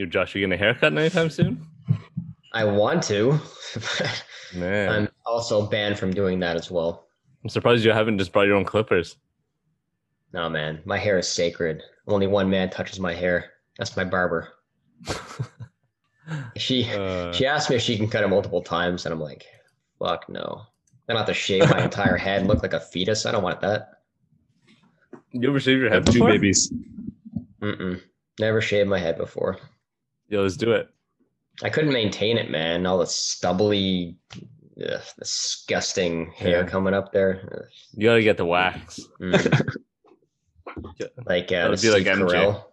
You, Josh, you getting a haircut anytime soon? I want to. Man, I'm also banned from doing that as well. I'm surprised you haven't just brought your own clippers. No, man, my hair is sacred. Only one man touches my hair. That's my barber. She Uh, she asked me if she can cut it multiple times, and I'm like, fuck no. I don't have to shave my entire head and look like a fetus. I don't want that. you ever shave your head have two before? babies. Mm-mm. Never shaved my head before. Yo, let's do it. I couldn't maintain it, man. All the stubbly, ugh, disgusting hair Yeah. coming up there. You gotta get the wax. Mm. Like uh, That'd the be like Steve MJ. Carell.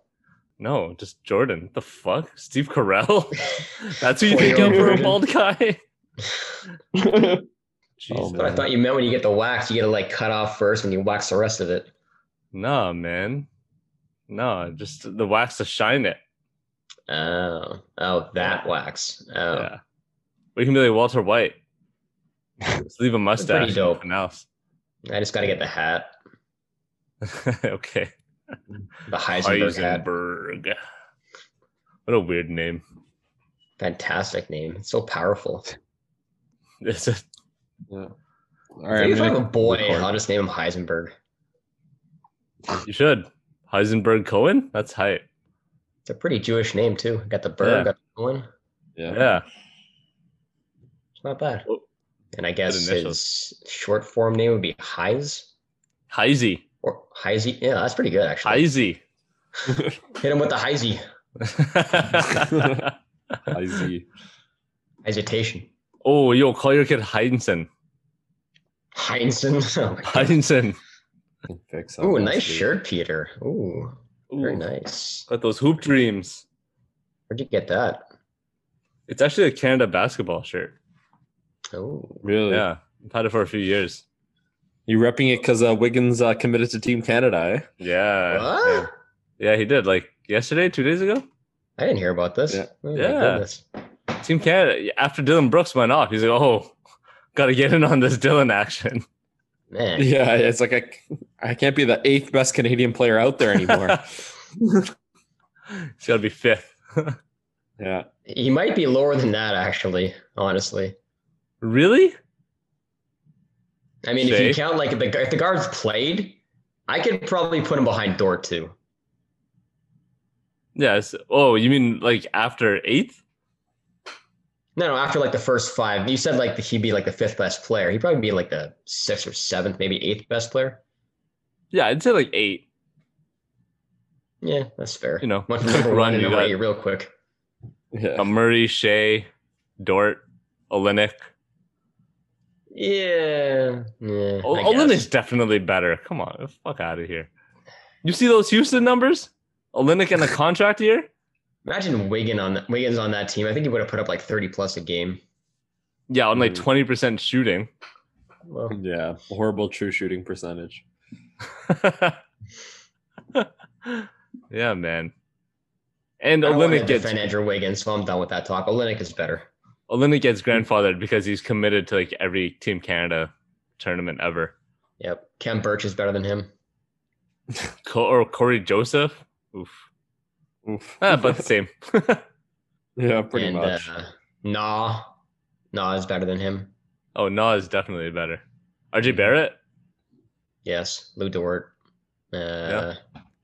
No, just Jordan. What the fuck? Steve Carell? That's who you think of for a bald guy? Oh, Jesus. But I thought you meant when you get the wax, you get to like cut off first and you wax the rest of it. No, man. No, just the wax to shine it. Oh, oh, that wax. Oh, Yeah. We can be like Walter White. Just leave a mustache. and dope. nothing else. I just got to get the hat, okay. the Heisenberg hat. What a weird name. Fantastic name. It's so powerful. Is it? yeah. All All right, if I'm I have a gonna boy, record. I'll just name him Heisenberg. You should. Heisenberg Cohen? That's hype. It's a pretty Jewish name too. Got the bird, Yeah. got the one. Yeah. Yeah. It's not bad. Oh, And I guess his short form name would be Heise Heisey. or Heisey. Yeah, that's pretty good actually. Heisey. Hit him with the Heisey. I see. Hesitation. oh, yo, call your kid Heinzen. Heinzen. Oh my God. Heinzen. Fix that Ooh, last nice shirt, Peter. Ooh, very nice. Got those hoop dreams. Where'd you get that? It's actually a Canada basketball shirt. Oh, Really? Yeah. I've had it for a few years. You repping it because uh, Wiggins uh, committed to Team Canada, eh? Yeah. What? Yeah. Yeah, he did. Like yesterday, two days ago. I didn't hear about this. Yeah. Oh, Yeah. goodness. Team Canada. After Dillon Brooks went off, he's like, "Oh, got to get in on this Dillon action." Man, Yeah, it's like I, I can't be the eighth best Canadian player out there anymore. He's got to be fifth. yeah. he might be lower than that actually. Honestly, really? I mean, if you count like if the if the guards played, I could probably put him behind Dort too. Yes. Oh, you mean like after eighth? No, no, after like the first five, you said like he'd be like the fifth best player. He'd probably be like the sixth or seventh, maybe eighth best player. Yeah, I'd say like eight. Yeah, that's fair. You know, Went quick number run, one to you got- eight real quick. Yeah. Uh, Murray, Shai, Dort, Olynyk. Yeah, yeah. O- I Olynyk's definitely better. Come on, fuck out of here. You see those Houston numbers? Olynyk in the contract year? Imagine Wiggin on that, Wiggins on that team. I think he would have put up like thirty plus a game. Yeah, on like Mm. twenty percent shooting. Well, Yeah. Horrible true shooting percentage. yeah, man. And I don't want to Olynyk gets defend Andrew Wiggins, so I'm done with that talk. Olynyk is better. Olynyk gets grandfathered because he's committed to like every Team Canada tournament ever. Yep, Kem Birch is better than him. Or Cory Joseph. Oof. Oof. Ah, but the same. yeah, pretty and, much. Uh, nah, nah is better than him. oh, Nah is definitely better. RJ Barrett. Yes, Lou Dort. Uh, Yeah.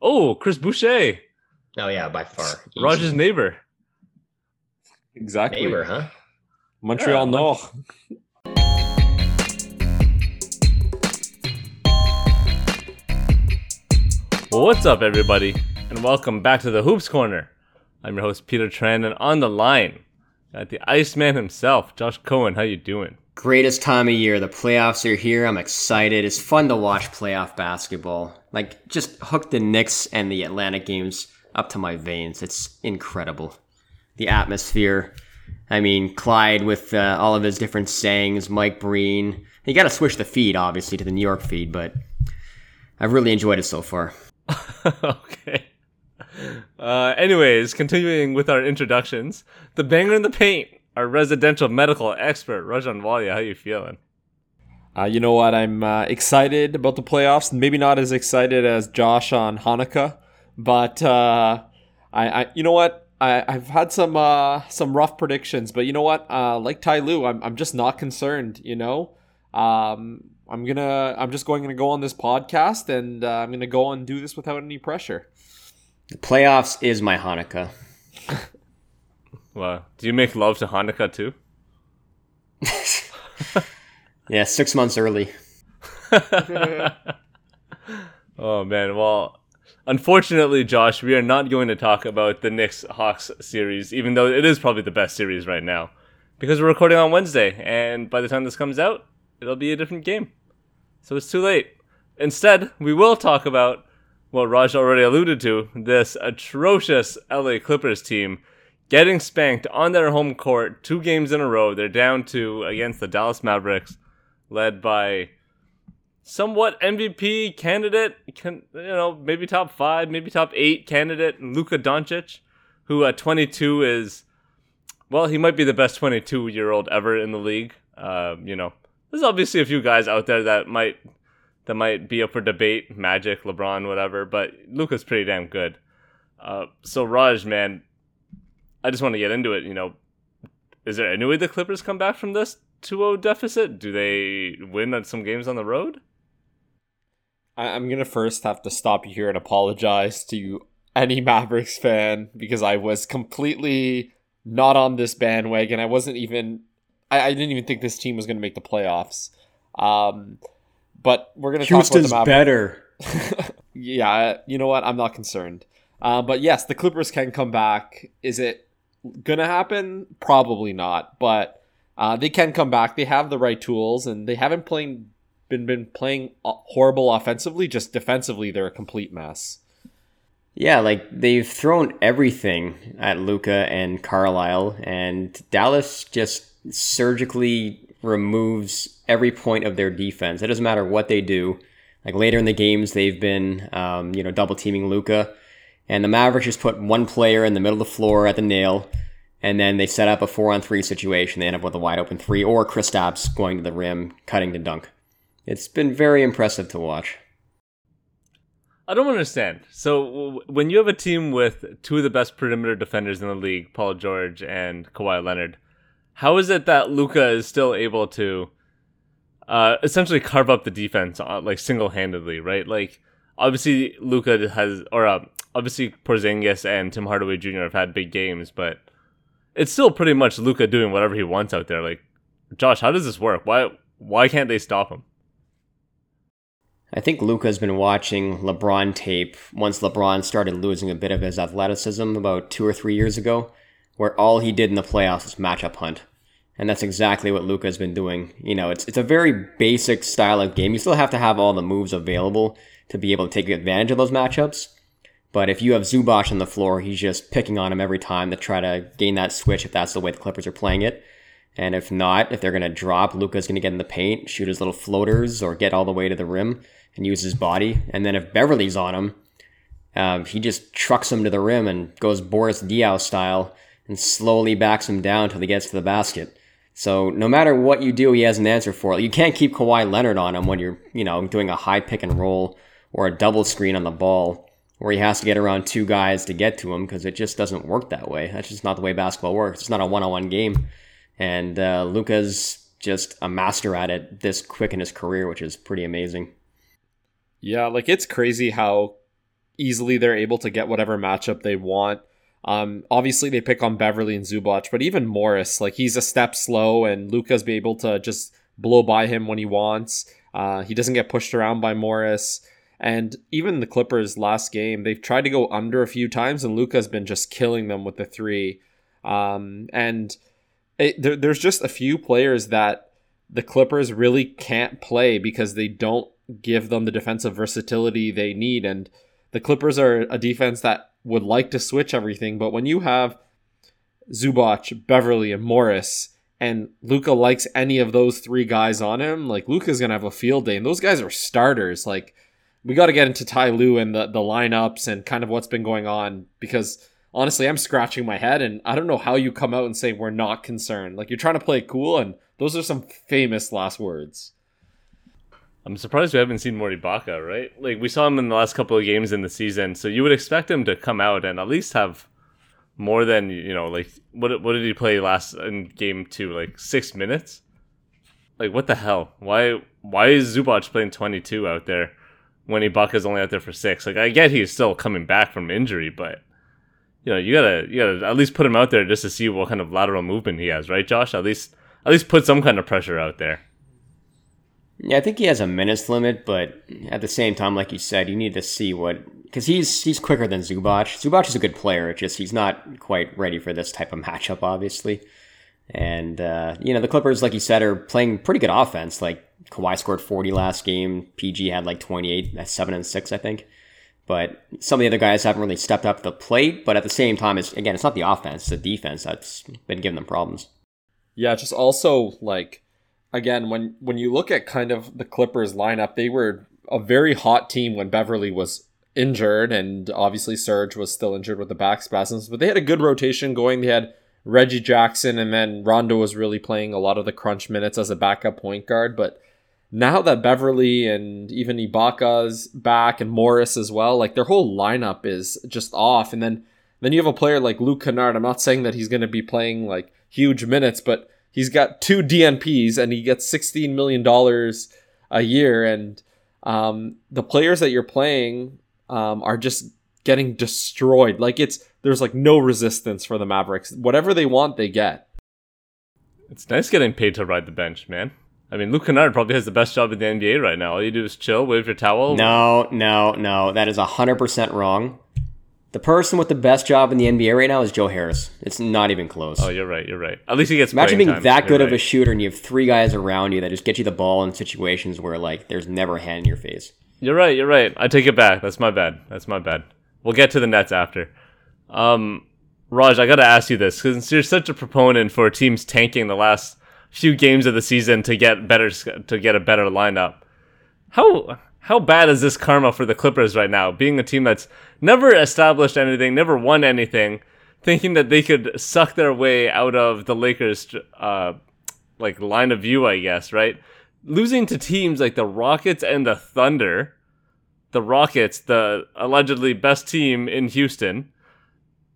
Oh, Chris Boucher, Oh yeah, by far. Easy. Rogers' neighbor. exactly. neighbor, huh? Montreal Yeah, Nord. Well, what's up, everybody, and welcome back to the Hoops Corner. I'm your host Peter Tran, and on the line, got the Iceman himself, Josh Cohen. How you doing? Greatest time of year. The playoffs are here. I'm excited. It's fun to watch playoff basketball. Like, just hook the Knicks and the Atlanta games up to my veins. It's incredible. The atmosphere. I mean, Clyde with uh, all of his different sayings, Mike Breen. You got to switch the feed, obviously, to the New York feed, but I've really enjoyed it so far. okay. Uh, anyways, continuing with our introductions, the banger in the paint, our residential medical expert, Rajan Walia. How you feeling? Uh, you know what? I'm uh, excited about the playoffs. Maybe not as excited as Josh on Hanukkah, but uh, I, I, you know what? I, I've had some uh, some rough predictions, but you know what? Uh, like Ty Lue, I'm I'm just not concerned. You know, um, I'm gonna I'm just going to go on this podcast and I'm gonna go and do this without any pressure. The playoffs is my Hanukkah. Wow. Do you make love to Hanukkah too? Yeah, six months early. Oh man, well, unfortunately, Josh, we are not going to talk about the Knicks Hawks series, even though it is probably the best series right now, because we're recording on Wednesday, and by the time this comes out, it'll be a different game. So it's too late. Instead, we will talk about what Raj already alluded to this atrocious LA Clippers team getting spanked on their home court two games in a row. They're down to against the Dallas Mavericks, led by somewhat MVP candidate, can, you know, maybe top five, maybe top eight candidate, Luka Doncic, who at 22 is, well, he might be the best 22 year old ever in the league. Uh, you know, there's obviously a few guys out there that might that might be up for debate, Magic, LeBron, whatever, but Luka's pretty damn good. Uh, so Raj, man, I just want to get into it. You know, is there any way the Clippers come back from this 2-0 deficit? Do they win on some games on the road? I'm gonna first have to stop you here and apologize to any Mavericks fan because I was completely not on this bandwagon. I wasn't even. I, I didn't even think this team was gonna make the playoffs. Um, but we're gonna Houston's talk about the Mavericks. better. yeah, you know what? I'm not concerned. Uh, but yes, the Clippers can come back. Is it gonna happen? Probably not. But uh, they can come back. They have the right tools, and they haven't playing been been playing uh, horrible offensively. Just defensively, they're a complete mess. Yeah, like they've thrown everything at Luka and Carlisle, and Dallas just surgically removes every point of their defense. It doesn't matter what they do. Like later in the games, they've been, um, you know, double teaming Luka, and the Mavericks just put one player in the middle of the floor at the nail, and then they set up a four on three situation. They end up with a wide open three, or Kristaps going to the rim, cutting to dunk. It's been very impressive to watch. I don't understand. So when you have a team with two of the best perimeter defenders in the league, Paul George and Kawhi Leonard, how is it that Luka is still able to uh, essentially carve up the defense uh, like single handedly, right? Like obviously Luka has, or uh, obviously Porzingis and Tim Hardaway Jr. have had big games, but it's still pretty much Luka doing whatever he wants out there. Like Josh, how does this work? Why why can't they stop him? I think Luka's been watching LeBron tape once LeBron started losing a bit of his athleticism about two or three years ago, where all he did in the playoffs was matchup hunt. And that's exactly what Luka's been doing. You know, it's it's a very basic style of game. You still have to have all the moves available to be able to take advantage of those matchups. But if you have Zubac on the floor, he's just picking on him every time to try to gain that switch if that's the way the Clippers are playing it. And if not, if they're going to drop, Luka's going to get in the paint, shoot his little floaters, or get all the way to the rim and use his body. And then if Beverley's on him, um, he just trucks him to the rim and goes Boris Diaw style and slowly backs him down until he gets to the basket. So no matter what you do, he has an answer for it. You can't keep Kawhi Leonard on him when you're, you know, doing a high pick and roll or a double screen on the ball where he has to get around two guys to get to him because it just doesn't work that way. That's just not the way basketball works. It's not a one-on-one game. And uh, Luka's just a master at it this quick in his career, which is pretty amazing. Yeah, like it's crazy how easily they're able to get whatever matchup they want. Um, obviously they pick on Beverley and Zubac, but even Morris, like he's a step slow, and Luka's be able to just blow by him when he wants. Uh, he doesn't get pushed around by Morris. And even the Clippers last game, they've tried to go under a few times, and Luka's been just killing them with the three. Um, and it, there, there's just a few players that the Clippers really can't play because they don't give them the defensive versatility they need. And the Clippers are a defense that would like to switch everything, but when you have Zubac, Beverley, and Morris, and Luka likes any of those three guys on him, like Luka's gonna have a field day. And those guys are starters. Like we got to get into Ty Lue and the the lineups and kind of what's been going on because honestly, I'm scratching my head and I don't know how you come out and say we're not concerned. Like you're trying to play cool, and those are some famous last words. I'm surprised we haven't seen more Ibaka, right? Like we saw him in the last couple of games in the season, so you would expect him to come out and at least have more than you know, like what what did he play last in game two? Like six minutes. Like what the hell? Why why is Zubac playing twenty two out there when Ibaka's only out there for six? Like I get he's still coming back from injury, but you know you gotta you gotta at least put him out there just to see what kind of lateral movement he has, right, Josh? At least at least put some kind of pressure out there. Yeah, I think he has a minutes limit, but at the same time, like you said, you need to see what because he's he's quicker than Zubac. Zubac is a good player. It's just he's not quite ready for this type of matchup, obviously. And uh, you know the Clippers, like you said, are playing pretty good offense. Like Kawhi scored forty last game. PG had like twenty eight. That's seven and six, I think. But some of the other guys haven't really stepped up the plate. But at the same time, it's again, it's not the offense, it's the defense that's been giving them problems. Yeah, just also like again when when you look at kind of the Clippers lineup, they were a very hot team when Beverley was injured, and obviously Serge was still injured with the back spasms. But they had a good rotation going. They had Reggie Jackson, and then Rondo was really playing a lot of the crunch minutes as a backup point guard. But now that Beverley and even Ibaka's back and Morris as well, like their whole lineup is just off. And then then you have a player like Luke Kennard. I'm not saying that he's going to be playing like huge minutes, but he's got two DNPs and he gets $16 million a year. And um, the players that you're playing um, are just getting destroyed. Like it's, there's like no resistance for the Mavericks. Whatever they want, they get. It's nice getting paid to ride the bench, man. I mean, Luke Kennard probably has the best job in the NBA right now. All you do is chill, wave your towel. No, no, no. That is 100% wrong. The person with the best job in the NBA right now is Joe Harris. It's not even close. Oh, you're right. You're right. At least he gets. Imagine being time. that You're good of right. a shooter and you have three guys around you that just get you the ball in situations where like there's never a hand in your face. You're right. You're right. I take it back. That's my bad. That's my bad. We'll get to the Nets after. Um, Raj, I gotta ask you this because you're such a proponent for teams tanking the last few games of the season to get better to get a better lineup. How how bad is this karma for the Clippers right now? Being a team that's never established anything, never won anything, thinking that they could suck their way out of the Lakers, uh, like line of view, I guess, right? Losing to teams like the Rockets and the Thunder, the Rockets, the allegedly best team in Houston,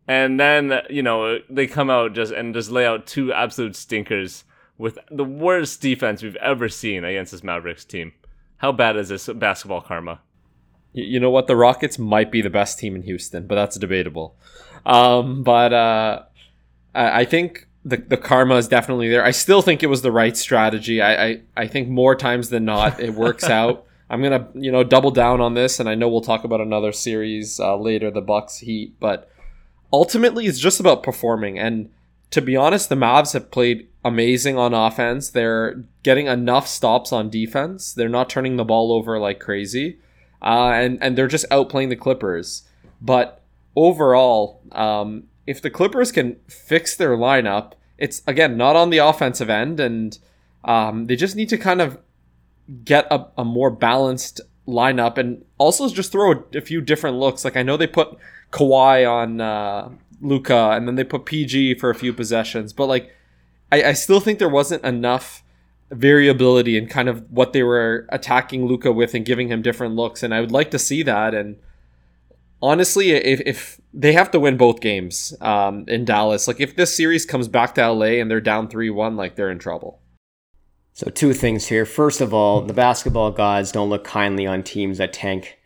and then you know they come out just and just lay out two absolute stinkers with the worst defense we've ever seen against this Mavericks team. How bad is this basketball karma? You know what? The Rockets might be the best team in Houston, but that's debatable. Um, but uh, I I think the, the karma is definitely there. I still think it was the right strategy. I, I, I think more times than not it works out. I'm gonna you know double down on this, and I know we'll talk about another series uh, later, the Bucks Heat. But ultimately, it's just about performing. And to be honest, the Mavs have played amazing on offense. They're getting enough stops on defense. They're not turning the ball over like crazy, uh, and and they're just outplaying the Clippers. But overall, um, if the Clippers can fix their lineup, it's again not on the offensive end, and um, they just need to kind of get a, a more balanced lineup and also just throw a, few different looks. Like I know they put Kawhi on uh, Luka, and then they put PG for a few possessions, but like I, I still think there wasn't enough variability and kind of what they were attacking Luka with and giving him different looks, and I would like to see that. And honestly, if, if they have to win both games um, in Dallas, like if this series comes back to LA and they're down three one, like they're in trouble. So two things here. First of all, the basketball gods don't look kindly on teams that tank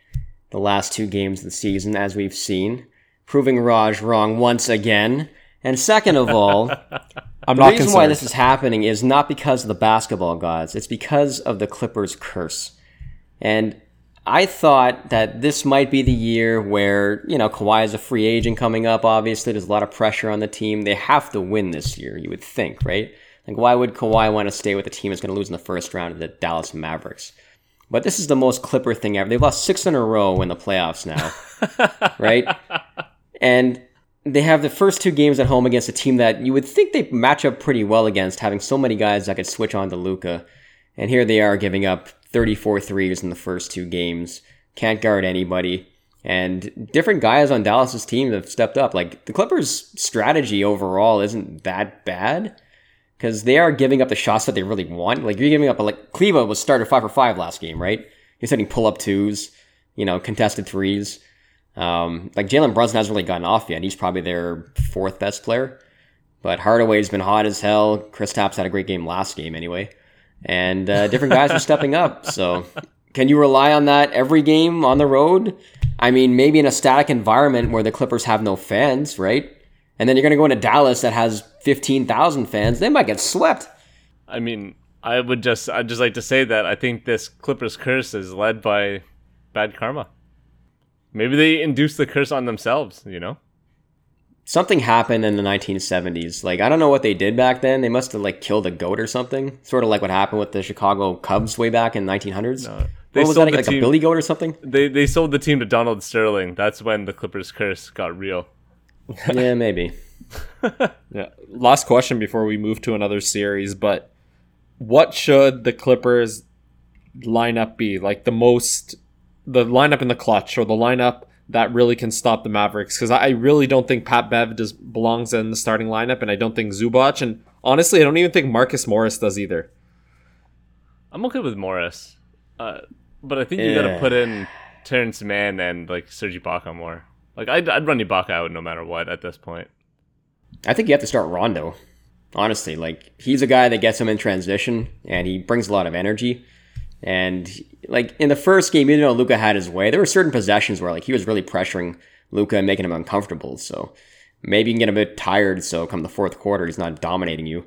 the last two games of the season, as we've seen, proving Raj wrong once again. And second of all, I'm the reason concerned. why this is happening is not because of the basketball gods. It's because of the Clippers' curse. And I thought that this might be the year where, you know, Kawhi is a free agent coming up, obviously. There's a lot of pressure on the team. They have to win this year, you would think, right? Like, why would Kawhi want to stay with a team that's going to lose in the first round of the Dallas Mavericks? But this is the most Clipper thing ever. They've lost six in a row in the playoffs now, right? And they have the first two games at home against a team that you would think they match up pretty well against, having so many guys that could switch on to Luka. And here they are giving up 34 threes in the first two games. Can't guard anybody. And different guys on Dallas's team have stepped up. Like the Clippers' strategy overall isn't that bad because they are giving up the shots that they really want. Like you're giving up, like Kleber was started five for five last game, right? He's hitting pull up twos, you know, contested threes. Um, like Jalen Brunson hasn't really gotten off yet. He's probably their fourth best player. But Hardaway's been hot as hell. Kristaps had a great game last game anyway. And uh, different guys are stepping up. So can you rely on that every game on the road? I mean, maybe in a static environment where the Clippers have no fans, right? And then you're going to go into Dallas that has 15,000 fans. They might get swept. I mean, I would just I'd just like to say that I think this Clippers curse is led by bad karma. Maybe they induced the curse on themselves, you know? Something happened in the 1970s. Like I don't know what they did back then. They must have like killed a goat or something. Sort of like what happened with the Chicago Cubs way back in the 1900s. No. They what was sold that the like a team- billy goat or something? They they sold the team to Donald Sterling. That's when the Clippers curse got real. yeah, maybe. Yeah. Last question before we move to another series, but what should the Clippers lineup be? Like the most the lineup in the clutch or the lineup that really can stop the Mavericks because I I really don't think Pat Bev does belongs in the starting lineup, and I don't think Zubac, and honestly, I don't even think Marcus Morris does either. I'm okay with Morris, uh, but I think you got to put in Terance Mann and like Sergi Ibaka more. Like I'd, I'd run Ibaka out no matter what at this point. I think you have to start Rondo. Honestly, like he's a guy that gets him in transition and he brings a lot of energy. And like in the first game, even though Luka had his way, there were certain possessions where like he was really pressuring Luka and making him uncomfortable. So maybe you can get a bit tired. So come the fourth quarter, he's not dominating you.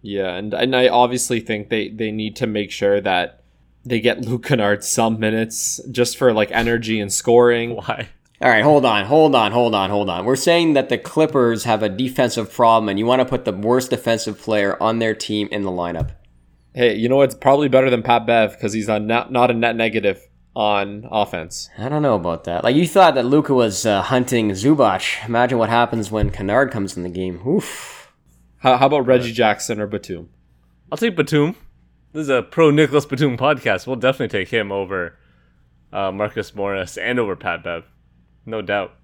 Yeah, and and I obviously think they they need to make sure that they get Luke Kennard some minutes just for like energy and scoring. Why? All right, hold on, hold on, hold on, hold on. We're saying that the Clippers have a defensive problem, and you want to put the worst defensive player on their team in the lineup. Hey, you know what's probably better than Pat Bev because he's a not, not a net negative on offense. I don't know about that. Like you thought that Luka was uh, hunting Zubac. Imagine what happens when Kennard comes in the game. Oof. How, how about Reggie Jackson or Batum? I'll take Batum. This is a pro Nicholas Batum podcast. We'll definitely take him over uh, Marcus Morris and over Pat Bev, no doubt.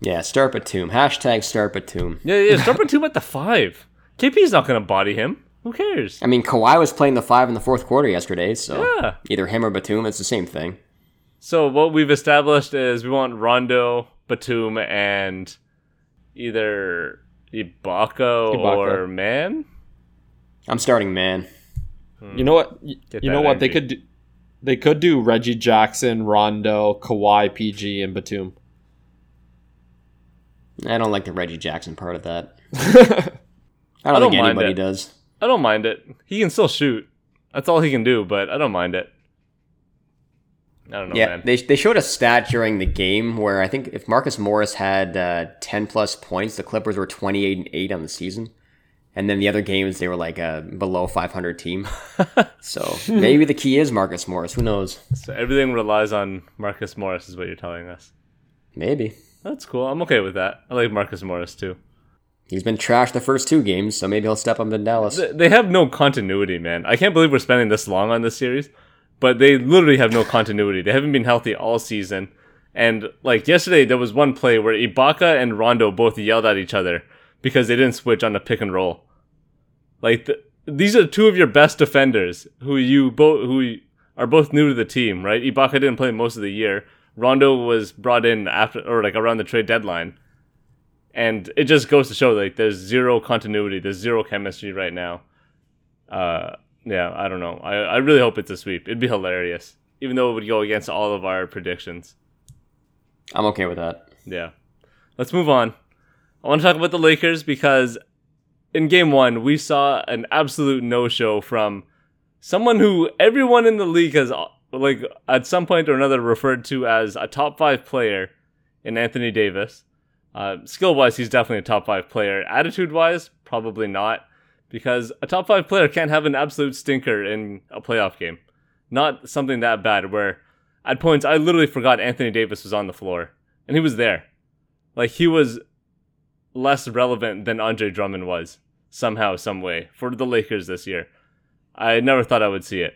Yeah, start Batum. Hashtag start Batum. Yeah, yeah. Start Batum at the five. KP's not gonna body him. Who cares? I mean, Kawhi was playing the five in the fourth quarter yesterday, so Yeah. either him or Batum, it's the same thing. So what we've established is we want Rondo, Batum, and either Ibaka, Ibaka. or Mann. I'm starting man. Hmm. You know what? Get you know that what they could do. They could do Reggie Jackson, Rondo, Kawhi, PG, and Batum. I don't like the Reggie Jackson part of that. I I don't, don't think anybody it. does. I don't mind it. He can still shoot. That's all he can do, but I don't mind it. I don't know, yeah, man. they, they showed a stat during the game where I think if Marcus Morris had uh, 10 plus points, the Clippers were 28 and 8 on the season. And then the other games, they were like a below 500 team. so maybe the key is Marcus Morris. Who knows? so everything relies on Marcus Morris, is what you're telling us. Maybe. That's cool. I'm okay with that. I like Marcus Morris too. He's been trashed the first two games, so maybe he'll step up in Dallas. They have no continuity, man. I can't believe we're spending this long on this series, but they literally have no continuity. They haven't been healthy all season. And like yesterday, there was one play where Ibaka and Rondo both yelled at each other because they didn't switch on the pick and roll. Like th- these are two of your best defenders who you both who are both new to the team, right? Ibaka didn't play most of the year. Rondo was brought in after or like around the trade deadline. And it just goes to show like there's zero continuity, there's zero chemistry right now. Uh yeah, I don't know. I, I really hope it's a sweep. It'd be hilarious. Even though it would go against all of our predictions. I'm okay with that. Yeah. Let's move on. I want to talk about the Lakers because in game one, we saw an absolute no show from someone who everyone in the league has, like, at some point or another referred to as a top five player in Anthony Davis. Uh, skill wise, he's definitely a top five player. Attitude wise, probably not, because a top five player can't have an absolute stinker in a playoff game. Not something that bad where at points I literally forgot Anthony Davis was on the floor and he was there. Like he was less relevant than Andre Drummond was somehow, some way for the Lakers this year. I never thought I would see it,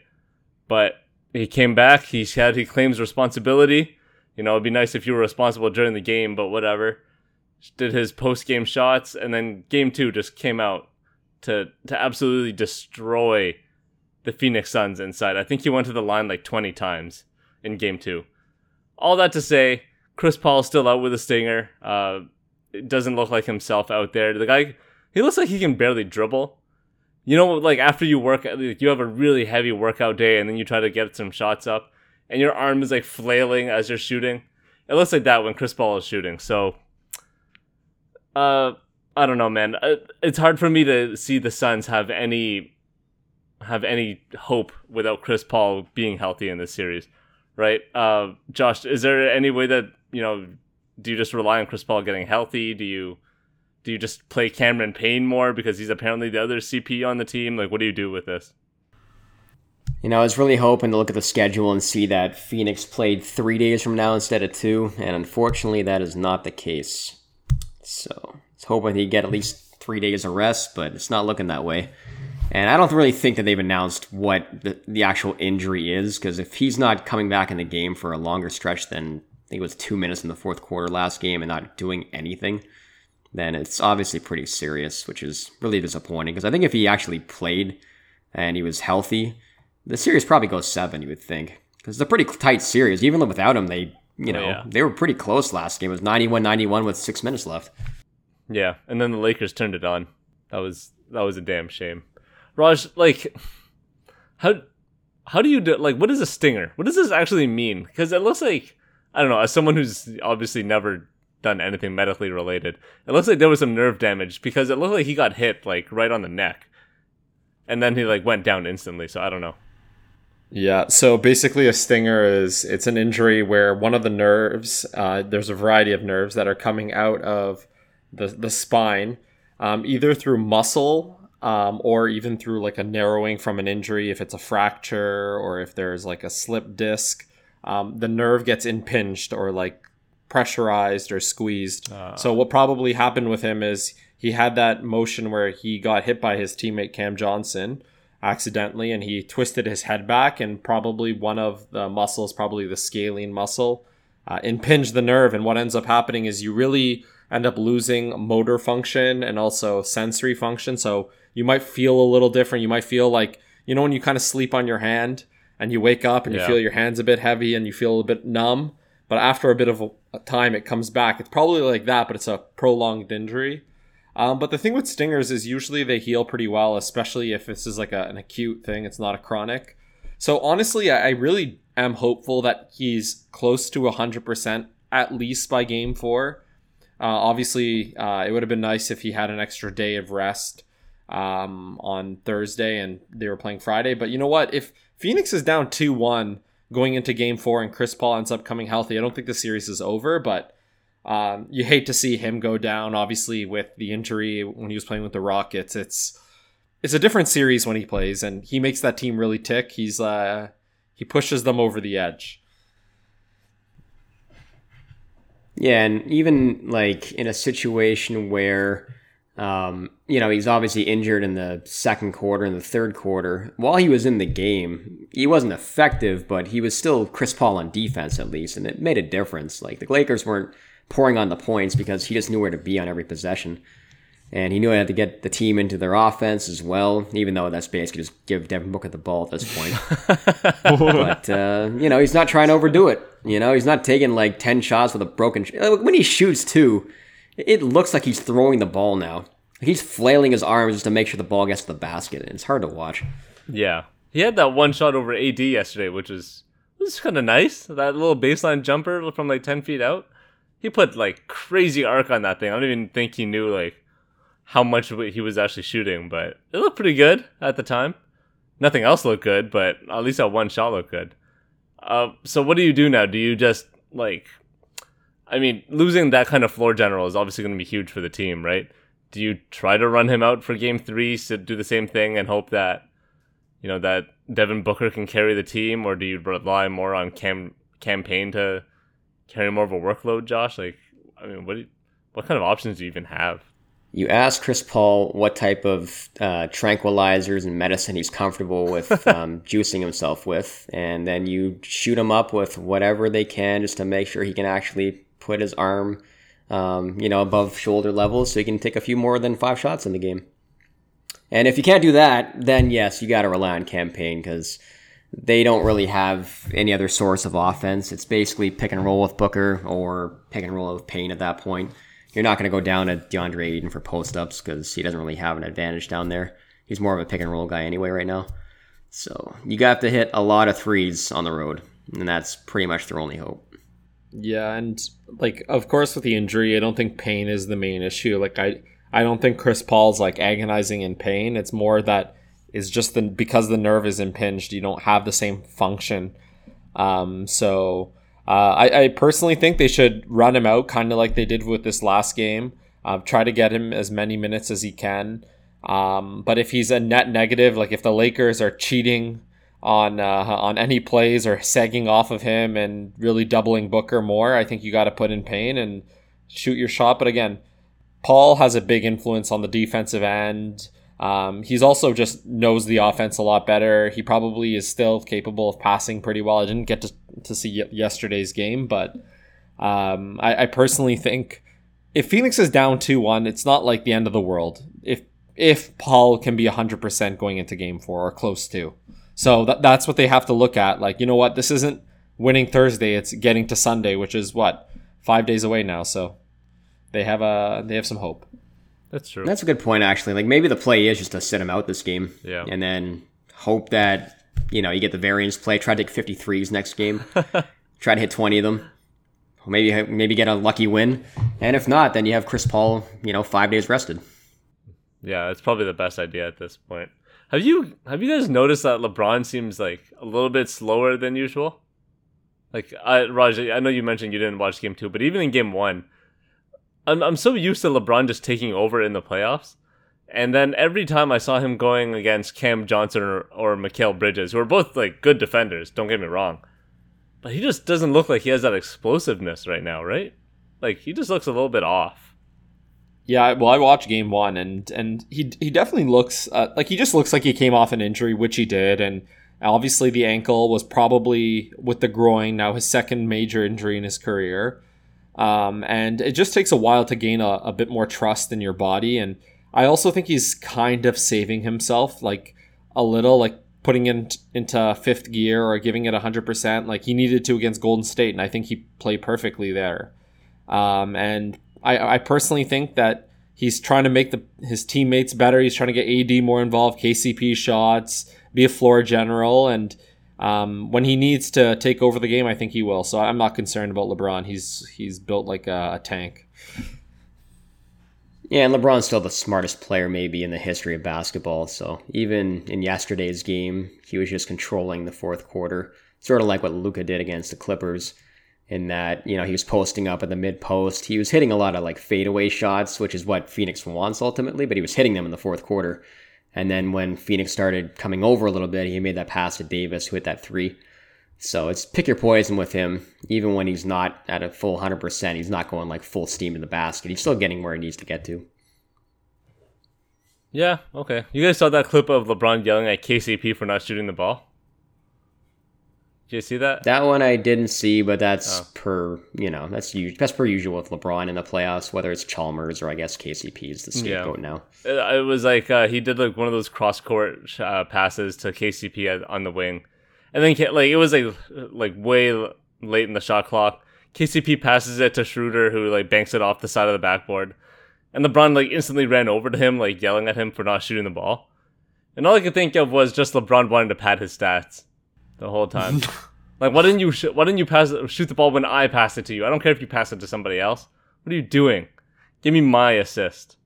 but he came back. He had he claims responsibility. You know, it'd be nice if you were responsible during the game, but whatever. Did his post game shots, and then game two just came out to to absolutely destroy the Phoenix Suns inside. I think he went to the line like twenty times in game two. all that to say, Chris Paul's still out with a stinger. Uh, it doesn't look like himself out there. The guy, he looks like he can barely dribble. You know, like after you work, like you have a really heavy workout day, and then you try to get some shots up, and your arm is like flailing as you're shooting. It looks like that when Chris Paul is shooting. So, uh, I don't know, man. Uh, It's hard for me to see the Suns have any have any hope without Chris Paul being healthy in this series, right? Uh, Josh, is there any way that you know? Do you just rely on Chris Paul getting healthy? Do you do you just play Cameron Payne more because he's apparently the other CP on the team? Like, what do you do with this? You know, I was really hoping to look at the schedule and see that Phoenix played three days from now instead of two, and unfortunately, that is not the case. So, I was hoping he'd get at least three days of rest, but it's not looking that way. And I don't really think that they've announced what the, the actual injury is, because if he's not coming back in the game for a longer stretch than I think it was two minutes in the fourth quarter last game and not doing anything, then it's obviously pretty serious, which is really disappointing. Because I think if he actually played and he was healthy, the series probably goes seven. You would think because it's a pretty tight series. Even without him, they you oh, know yeah. they were pretty close last game. It was 91-91 with six minutes left. Yeah, and then the Lakers turned it on. That was that was a damn shame. Raj, like, how how do you do? Like, what is a stinger? What does this actually mean? Because it looks like I don't know. As someone who's obviously never done anything medically related, it looks like there was some nerve damage because it looked like he got hit like right on the neck, and then he like went down instantly. So I don't know. Yeah, so basically, a stinger is it's an injury where one of the nerves, uh, there's a variety of nerves that are coming out of the the spine, um, either through muscle um, or even through like a narrowing from an injury, if it's a fracture or if there's like a slip disc, um, the nerve gets impinged or like pressurized or squeezed. So what probably happened with him is he had that motion where he got hit by his teammate Cam Johnson accidentally and he twisted his head back and probably one of the muscles probably the scalene muscle uh, impinged the nerve. And what ends up happening is you really end up losing motor function and also sensory function. So you might feel a little different. You might feel like you know when you kind of sleep on your hand and you wake up and you feel your hands a bit heavy and you feel a bit numb but after a bit of a time it comes back. It's probably like that but it's a prolonged injury um, but the thing with stingers is usually they heal pretty well, especially if this is like a, an acute thing. It's not a chronic. So honestly, I, I really am hopeful that he's close to 100% at least by game four. Uh, obviously, uh, it would have been nice if he had an extra day of rest um, on Thursday and they were playing Friday. But you know what? If Phoenix is down 2 1 going into game four and Chris Paul ends up coming healthy, I don't think the series is over, but um, you hate to see him go down. Obviously, with the injury when he was playing with the Rockets, it's it's a different series when he plays, and he makes that team really tick. He's uh, he pushes them over the edge. Yeah, and even like in a situation where, um, you know, he's obviously injured in the second quarter and the third quarter. While he was in the game, he wasn't effective, but he was still Chris Paul on defense at least, and it made a difference. Like the Lakers weren't pouring on the points because he just knew where to be on every possession. And he knew he had to get the team into their offense as well, even though that's basically just give Devin Booker the ball at this point. but, uh, you know, he's not trying to overdo it. You know, he's not taking like 10 shots with a broken. Sh- when he shoots, too, it looks like he's throwing the ball now. He's flailing his arms just to make sure the ball gets to the basket. And it's hard to watch. Yeah, he had that one shot over AD yesterday, which was was kind of nice. That little baseline jumper from like ten feet out. He put like crazy arc on that thing. I don't even think he knew like how much he was actually shooting, but it looked pretty good at the time. Nothing else looked good, but at least that one shot looked good. Uh, so what do you do now? Do you just like? I mean, losing that kind of floor general is obviously going to be huge for the team, right? Do you try to run him out for game three to do the same thing and hope that you know that Devin Booker can carry the team, or do you rely more on Cam campaign to carry more of a workload? Josh, like, I mean, what you, what kind of options do you even have? You ask Chris Paul what type of uh, tranquilizers and medicine he's comfortable with um, juicing himself with, and then you shoot him up with whatever they can just to make sure he can actually put his arm, um, you know, above shoulder level, so he can take a few more than five shots in the game. And if you can't do that, then yes, you got to rely on Cam Payne because they don't really have any other source of offense. It's basically pick and roll with Booker or pick and roll with pain at that point. You're not going to go down to DeAndre Ayton for post ups because he doesn't really have an advantage down there. He's more of a pick and roll guy anyway right now. So you got to hit a lot of threes on the road, and that's pretty much their only hope. Yeah, and like of course with the injury, I don't think Payne is the main issue. Like I I don't think Chris Paul's like agonizing in pain. It's more that is just the because the nerve is impinged, you don't have the same function. Um, so uh, I, I, personally think they should run him out, kind of like they did with this last game. Uh, try to get him as many minutes as he can. Um, but if he's a net negative, like if the Lakers are cheating on uh, on any plays or sagging off of him and really doubling Booker more, I think you got to put in Payne and shoot your shot. But again, Paul has a big influence on the defensive end. Um, he's also just knows the offense a lot better. He probably is still capable of passing pretty well. I didn't get to, to see yesterday's game, but um, I, I, personally think if Phoenix is down 2 1, it's not like the end of the world. If if Paul can be 100% going into game four or close to. So that, that's what they have to look at. Like, you know what? This isn't winning Thursday, it's getting to Sunday, which is what? Five days away now. So they have a they have some hope. That's true. That's a good point, actually. Like maybe the play is just to sit him out this game. Yeah. And then hope that, you know, you get the variance play. Try to take 53s next game. Try to hit 20 of them. Maybe maybe get a lucky win. And if not, then you have Chris Paul, you know, five days rested. Yeah, that's probably the best idea at this point. Have you have you guys noticed that LeBron seems like a little bit slower than usual? Like I Raj, I know you mentioned you didn't watch game two, but even in game one, I'm I'm so used to LeBron just taking over in the playoffs. And then every time I saw him going against Cam Johnson or, or Mikal Bridges, who are both like good defenders, don't get me wrong. But he just doesn't look like he has that explosiveness right now, right? Like he just looks a little bit off. Yeah, well, I watched game one, and and he he definitely looks uh, like he just looks like he came off an injury, which he did, and obviously the ankle was probably with the groin now his second major injury in his career. Um, and it just takes a while to gain a, a bit more trust in your body. And I also think he's kind of saving himself, like a little, like putting it into fifth gear or giving it 100%, like he needed to against Golden State. And I think he played perfectly there. Um, and I, I personally think that he's trying to make the his teammates better. He's trying to get AD more involved, KCP shots, be a floor general, and um, when he needs to take over the game, I think he will. So I'm not concerned about LeBron. He's he's built like a, a tank. Yeah, and LeBron's still the smartest player maybe in the history of basketball. So even in yesterday's game, he was just controlling the fourth quarter, sort of like what Luka did against the Clippers. In that, you know, he was posting up at the mid post. He was hitting a lot of like fadeaway shots, which is what Phoenix wants ultimately, but he was hitting them in the fourth quarter. And then when Phoenix started coming over a little bit, he made that pass to Davis, who hit that three. So it's pick your poison with him. Even when he's not at a full 100%, he's not going like full steam in the basket. He's still getting where he needs to get to. Yeah, okay. You guys saw that clip of LeBron yelling at KCP for not shooting the ball? Did you see that? That one I didn't see, but that's oh. per you know that's that's per usual with LeBron in the playoffs. Whether it's Chalmers or I guess KCP is the scapegoat yeah. now. It was like uh, he did like one of those cross court uh, passes to KCP on the wing, and then like it was like like way late in the shot clock. KCP passes it to Schroeder, who like banks it off the side of the backboard, and LeBron like instantly ran over to him, like yelling at him for not shooting the ball. And all I could think of was just LeBron wanting to pad his stats the whole time. like, why didn't you sh- why didn't you pass shoot the ball when I passed it to you? I don't care if you pass it to somebody else. What are you doing? Give me my assist.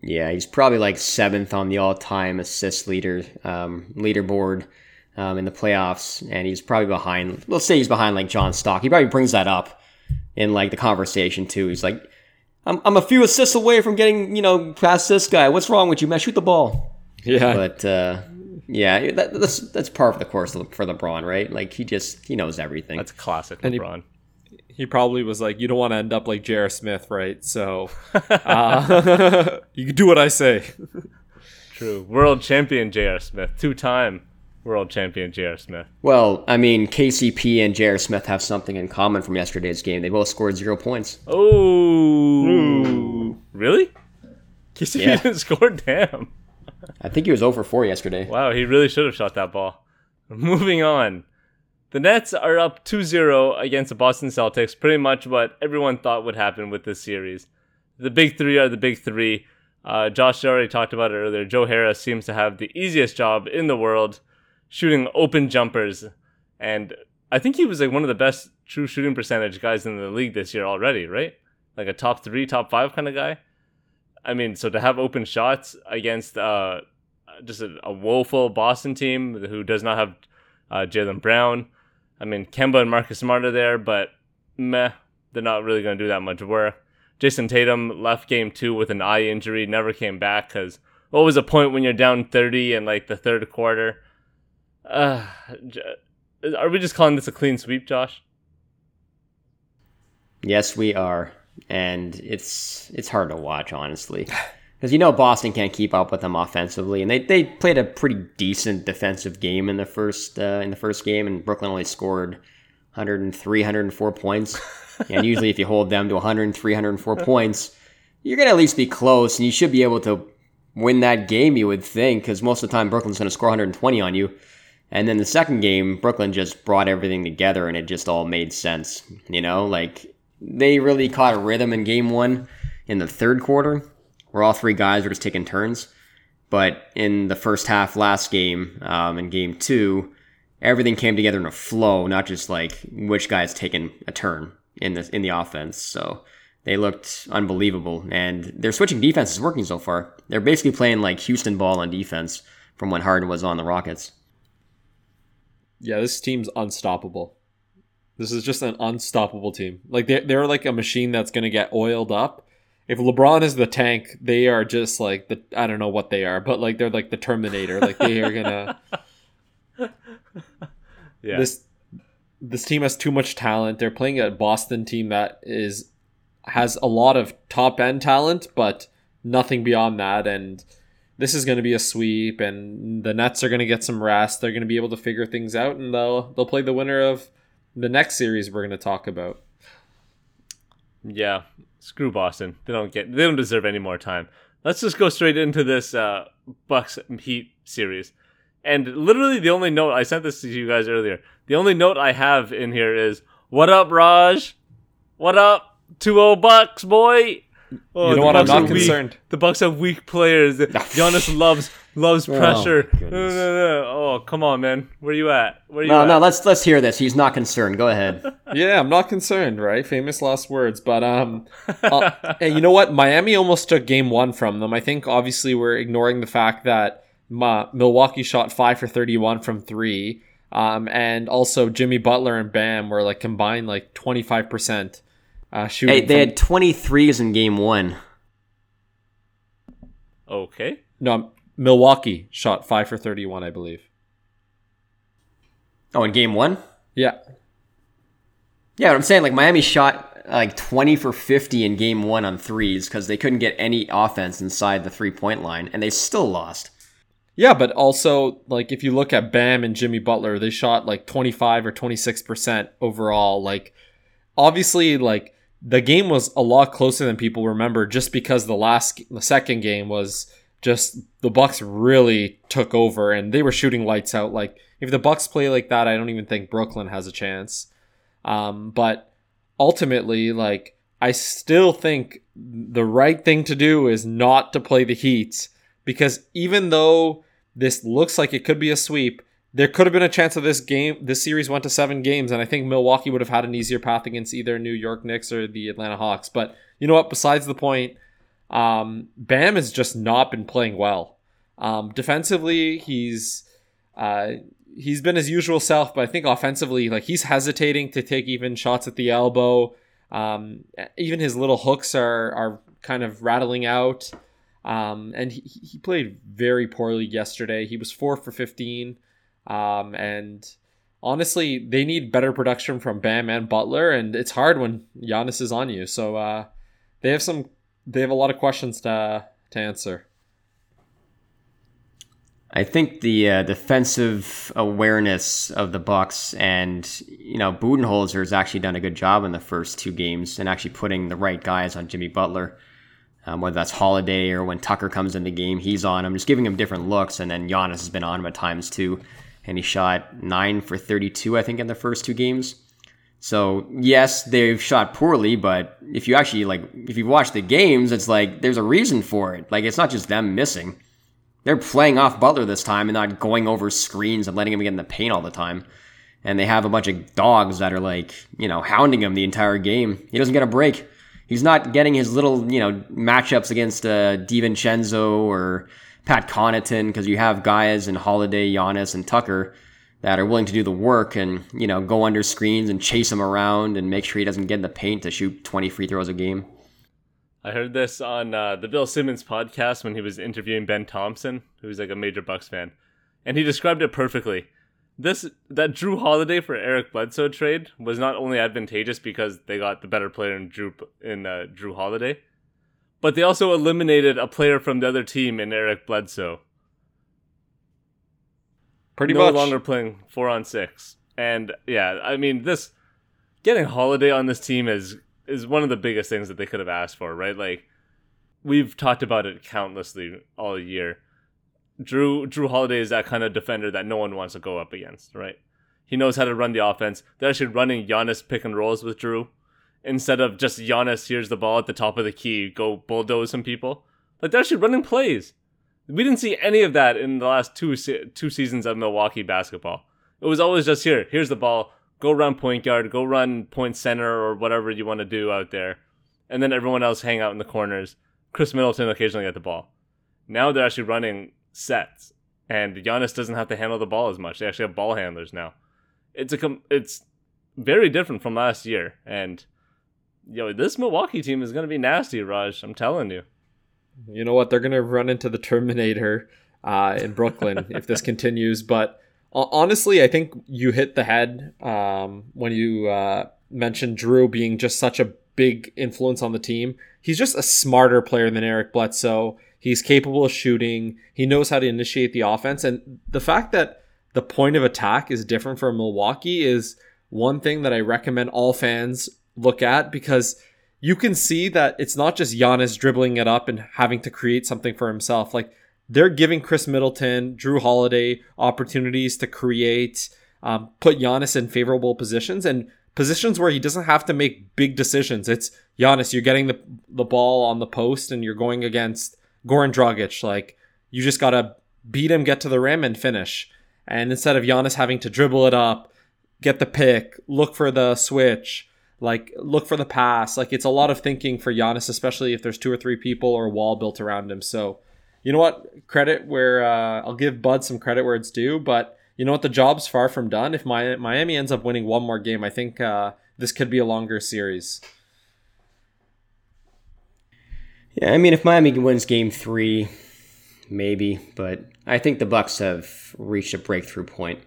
Yeah, he's probably like seventh on the all-time assist leader um, leaderboard um, in the playoffs, and he's probably behind. Let's say he's behind like John Stock. He probably brings that up in like the conversation too. He's like, "I'm I'm a few assists away from getting you know past this guy. What's wrong with you, man? Shoot the ball." Yeah, but uh, yeah, that, that's that's par for the course for LeBron, right? Like he just he knows everything. That's classic LeBron. He, he, probably was like, "You don't want to end up like J.R. Smith, right?" So uh, you do what I say. True, world champion J.R. Smith, two-time world champion J.R. Smith. Well, I mean, KCP and J.R. Smith have something in common from yesterday's game. They both scored zero points. Oh, Ooh. really? KCP yeah. didn't score. Damn. I think he was over four yesterday. Wow, he really should have shot that ball. moving on. The Nets are up 2-0 against the Boston Celtics, pretty much what everyone thought would happen with this series. The big three are the big three. Uh, Josh already talked about it earlier. Joe Harris seems to have the easiest job in the world, shooting open jumpers, and I think he was like one of the best true shooting percentage guys in the league this year already, right? Like a top three, top five kind of guy. I mean, so to have open shots against uh, just a, a woeful Boston team who does not have uh, Jaylen Brown, I mean, Kemba and Marcus Smart are there, but meh, they're not really going to do that much work. Jayson Tatum left game two with an eye injury, never came back because what was the point when you're down 30 in like the third quarter? Uh, are we just calling this a clean sweep, Josh? Yes, we are, and it's it's hard to watch, honestly, because you know Boston can't keep up with them offensively, and they, they played a pretty decent defensive game in the first uh, in the first game, and Brooklyn only scored 103, 104 points, and usually if you hold them to 103, 104 points, you're gonna at least be close, and you should be able to win that game. You would think, because most of the time Brooklyn's gonna score 120 on you. And then the second game, Brooklyn just brought everything together and it just all made sense. You know, like they really caught a rhythm in game one in the third quarter, where all three guys were just taking turns. But in the first half last game, um, in game two, everything came together in a flow, not just like which guy's taking a turn in the in the offense. So they looked unbelievable, and their switching defense is working so far. They're basically playing like Houston ball on defense from when Harden was on the Rockets. Yeah, this team's unstoppable. This is just an unstoppable team. Like they're, they're like a machine that's gonna get oiled up. If LeBron is the tank, they are just like the I don't know what they are, but like they're like the Terminator. Like they are gonna. Yeah. This this team has too much talent. They're playing a Boston team that is has a lot of top end talent, but nothing beyond that. And this is going to be a sweep, and the Nets are going to get some rest. They're going to be able to figure things out, and they'll they'll play the winner of the next series we're going to talk about. Yeah, screw Boston. They don't get. They don't deserve any more time. Let's just go straight into this uh, Bucks Heat series. And literally, the only note I sent this to you guys earlier. The only note I have in here is, "What up, Raj? What up, 2-0 Bucks, boy?" Oh, you know the what? I'm Bucks are not weak. concerned. The Bucks have weak players. Giannis loves loves Oh, pressure. my no, no, no. Oh, come on, man. Where you at? Where you No, at? no, let's let's hear this. He's not concerned. Go ahead. yeah, I'm not concerned, right? Famous last words. But um, uh, and you know what? Miami almost took game one from them. I think obviously we're ignoring the fact that Ma- Milwaukee shot five for 31 from three. Um, and also Jimmy Butler and Bam were like combined like 25% uh, shooting. hey, they from- had 23s in game one. Okay. no, Milwaukee shot five for 31, I believe. Oh, in game one? Yeah. Yeah, but I'm saying like Miami shot like 20 for 50 in game one on threes because they couldn't get any offense inside the three point line, and they still lost. Yeah, but also like if you look at Bam and Jimmy Butler, they shot like 25 or 26% overall. Like obviously like the game was a lot closer than people remember just because the last the second game was just the Bucks really took over and they were shooting lights out. Like if the Bucks play like that, I don't even think Brooklyn has a chance. Um, but ultimately, like I still think the right thing to do is not to play the Heat because even though this looks like it could be a sweep, there could have been a chance of this game. This series went to seven games, and I think Milwaukee would have had an easier path against either New York Knicks or the Atlanta Hawks. But you know what? Besides the point, um, Bam has just not been playing well. Um, defensively, he's uh, he's been his usual self, but I think offensively, like he's hesitating to take even shots at the elbow. Um, even his little hooks are are kind of rattling out. Um, and he, he played very poorly yesterday. He was four for 15. Um, and honestly, they need better production from Bam and Butler. And it's hard when Giannis is on you. So, uh, they have some, they have a lot of questions to, to answer. I think the uh, defensive awareness of the Bucks and you know Budenholzer has actually done a good job in the first two games and actually putting the right guys on Jimmy Butler. Um, whether that's Holiday or when Tucker comes in the game, he's on him, just giving him different looks. And then Giannis has been on him at times too. And he shot 9 for 32, I think, in the first two games. So, yes, they've shot poorly, but if you actually, like, if you watch the games, it's like there's a reason for it. Like, it's not just them missing. They're playing off Butler this time and not going over screens and letting him get in the paint all the time. And they have a bunch of dogs that are, like, you know, hounding him the entire game. He doesn't get a break he's not getting his little you know matchups against uh, DiVincenzo or Pat Connaughton because you have guys in Holiday, Giannis, and Tucker that are willing to do the work and you know go under screens and chase him around and make sure he doesn't get in the paint to shoot 20 free throws a game. I heard this on uh, the Bill Simmons podcast when he was interviewing Ben Thompson, who's like a major Bucks fan, and he described it perfectly this that Jrue Holiday for Eric Bledsoe trade was not only advantageous because they got the better player in Jrue in uh, Jrue Holiday, but they also eliminated a player from the other team in Eric Bledsoe. Pretty no much. No longer playing four on six, and yeah, I mean this getting Holiday on this team is is one of the biggest things that they could have asked for, right? Like we've talked about it countlessly all year Jrue Jrue Holiday is that kind of defender that no one wants to go up against, right? He knows how to run the offense. They're actually running Giannis pick and rolls with Jrue instead of just Giannis here's the ball at the top of the key, go bulldoze some people. Like they're actually running plays. We didn't see any of that in the last two two seasons of Milwaukee basketball. It was always just here, here's the ball, go run point guard, go run point center or whatever you want to do out there, and then everyone else hang out in the corners. Khris Middleton occasionally get the ball. Now they're actually running sets, and Giannis doesn't have to handle the ball as much. They actually have ball handlers now. It's a com- it's very different from last year, and yo, this Milwaukee team is gonna be nasty, Raj. I'm telling you. You know what? They're gonna run into the Terminator uh, in Brooklyn if this continues. But honestly, I think you hit the head um, when you uh, mentioned Jrue being just such a big influence on the team. He's just a smarter player than Eric Bledsoe. He's capable of shooting. He knows how to initiate the offense. And the fact that the point of attack is different for Milwaukee is one thing that I recommend all fans look at because you can see that it's not just Giannis dribbling it up and having to create something for himself. Like they're giving Khris Middleton, Jrue Holiday opportunities to create, um, put Giannis in favorable positions and positions where he doesn't have to make big decisions. It's Giannis, you're getting the the ball on the post and you're going against Goran Dragic. Like you just gotta beat him, get to the rim, and finish. And instead of Giannis having to dribble it up, get the pick, look for the switch, like look for the pass, like it's a lot of thinking for Giannis, especially if there's two or three people or a wall built around him. So, you know what? Credit where uh, I'll give Bud some credit where it's due, but you know what? The job's far from done. If Miami ends up winning one more game, I think uh, this could be a longer series. Yeah, I mean, if Miami wins Game Three, maybe, but I think the Bucks have reached a breakthrough point.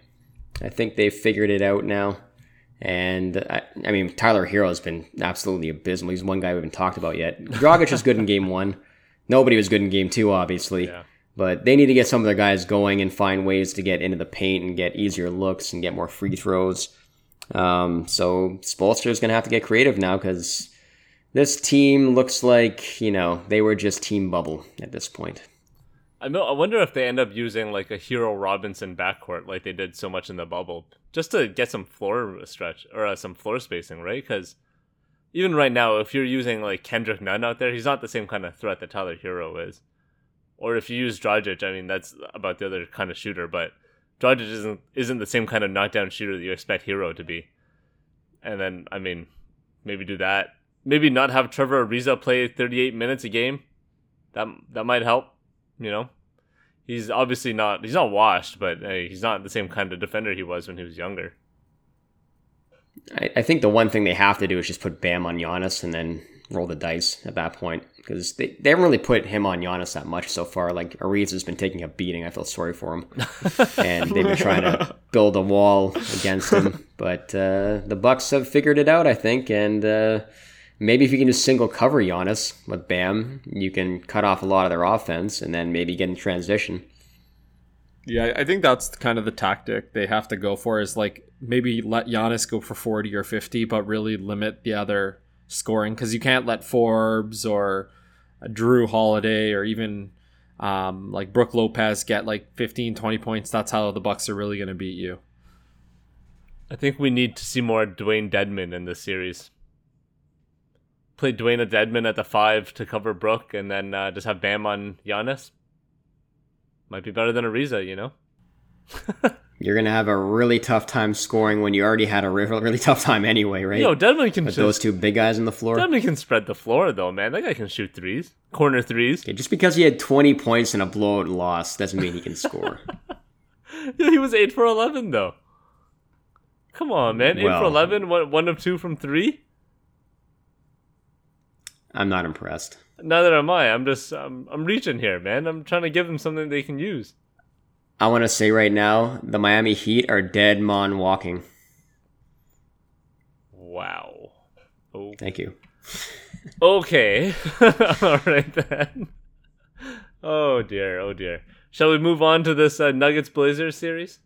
I think they've figured it out now, and I, I mean, Tyler Herro has been absolutely abysmal. He's one guy we haven't talked about yet. Dragic was good in Game One. Nobody was good in Game Two, obviously. Yeah. But they need to get some of their guys going and find ways to get into the paint and get easier looks and get more free throws. Um, so Spoelstra is going to have to get creative now because this team looks like you know they were just team bubble at this point. I know. I wonder if they end up using like a Herro Robinson backcourt like they did so much in the bubble, just to get some floor stretch or uh, some floor spacing, right? Because even right now, if you're using like Kendrick Nunn out there, he's not the same kind of threat that Tyler Herro is. Or if you use Dragic, I mean that's about the other kind of shooter, but Dragic isn't isn't the same kind of knockdown shooter that you expect Herro to be. And then I mean, maybe do that maybe not have Trevor Ariza play 38 minutes a game. That that might help. You know, he's obviously not he's not washed, but hey, he's not the same kind of defender he was when he was younger. I, I think the one thing they have to do is just put Bam on Giannis and then roll the dice at that point because they, they haven't really put him on Giannis that much so far. Like Ariza has been taking a beating. I feel sorry for him, and they've been trying to build a wall against him. But uh, the Bucks have figured it out, I think, and. Uh, maybe if you can just single cover Giannis with Bam, you can cut off a lot of their offense and then maybe get in transition. Yeah, I think that's kind of the tactic they have to go for is like maybe let Giannis go for 40 or 50, but really limit the other scoring because you can't let Forbes or Jrue Holiday or even um, like Brook Lopez get like 15, 20 points, that's how the Bucks are really going to beat you. I think we need to see more Dwayne Dedmon in this series. Play Dwayne Dedmon at the five to cover Brook, and then uh, just have Bam on Giannis. Might be better than Ariza, you know. You're gonna have a really tough time scoring when you already had a really, really tough time anyway, right? Yo, Dedmon can With just, those two big guys on the floor. Dedmon can spread the floor though, man. That guy can shoot threes, corner threes. Okay, just because he had 20 points in a blowout loss doesn't mean he can score. Yeah, he was eight for eleven though. Come on, man, eight for eleven. One, one of two from three. I'm not impressed. Neither am I. I'm just I'm, I'm reaching here, man. I'm trying to give them something they can use. I want to say right now, the Miami Heat are dead mon walking. Wow. Oh. Thank you. Okay. All right then. Oh dear. Oh dear. Shall we move on to this uh, Nuggets Blazers series?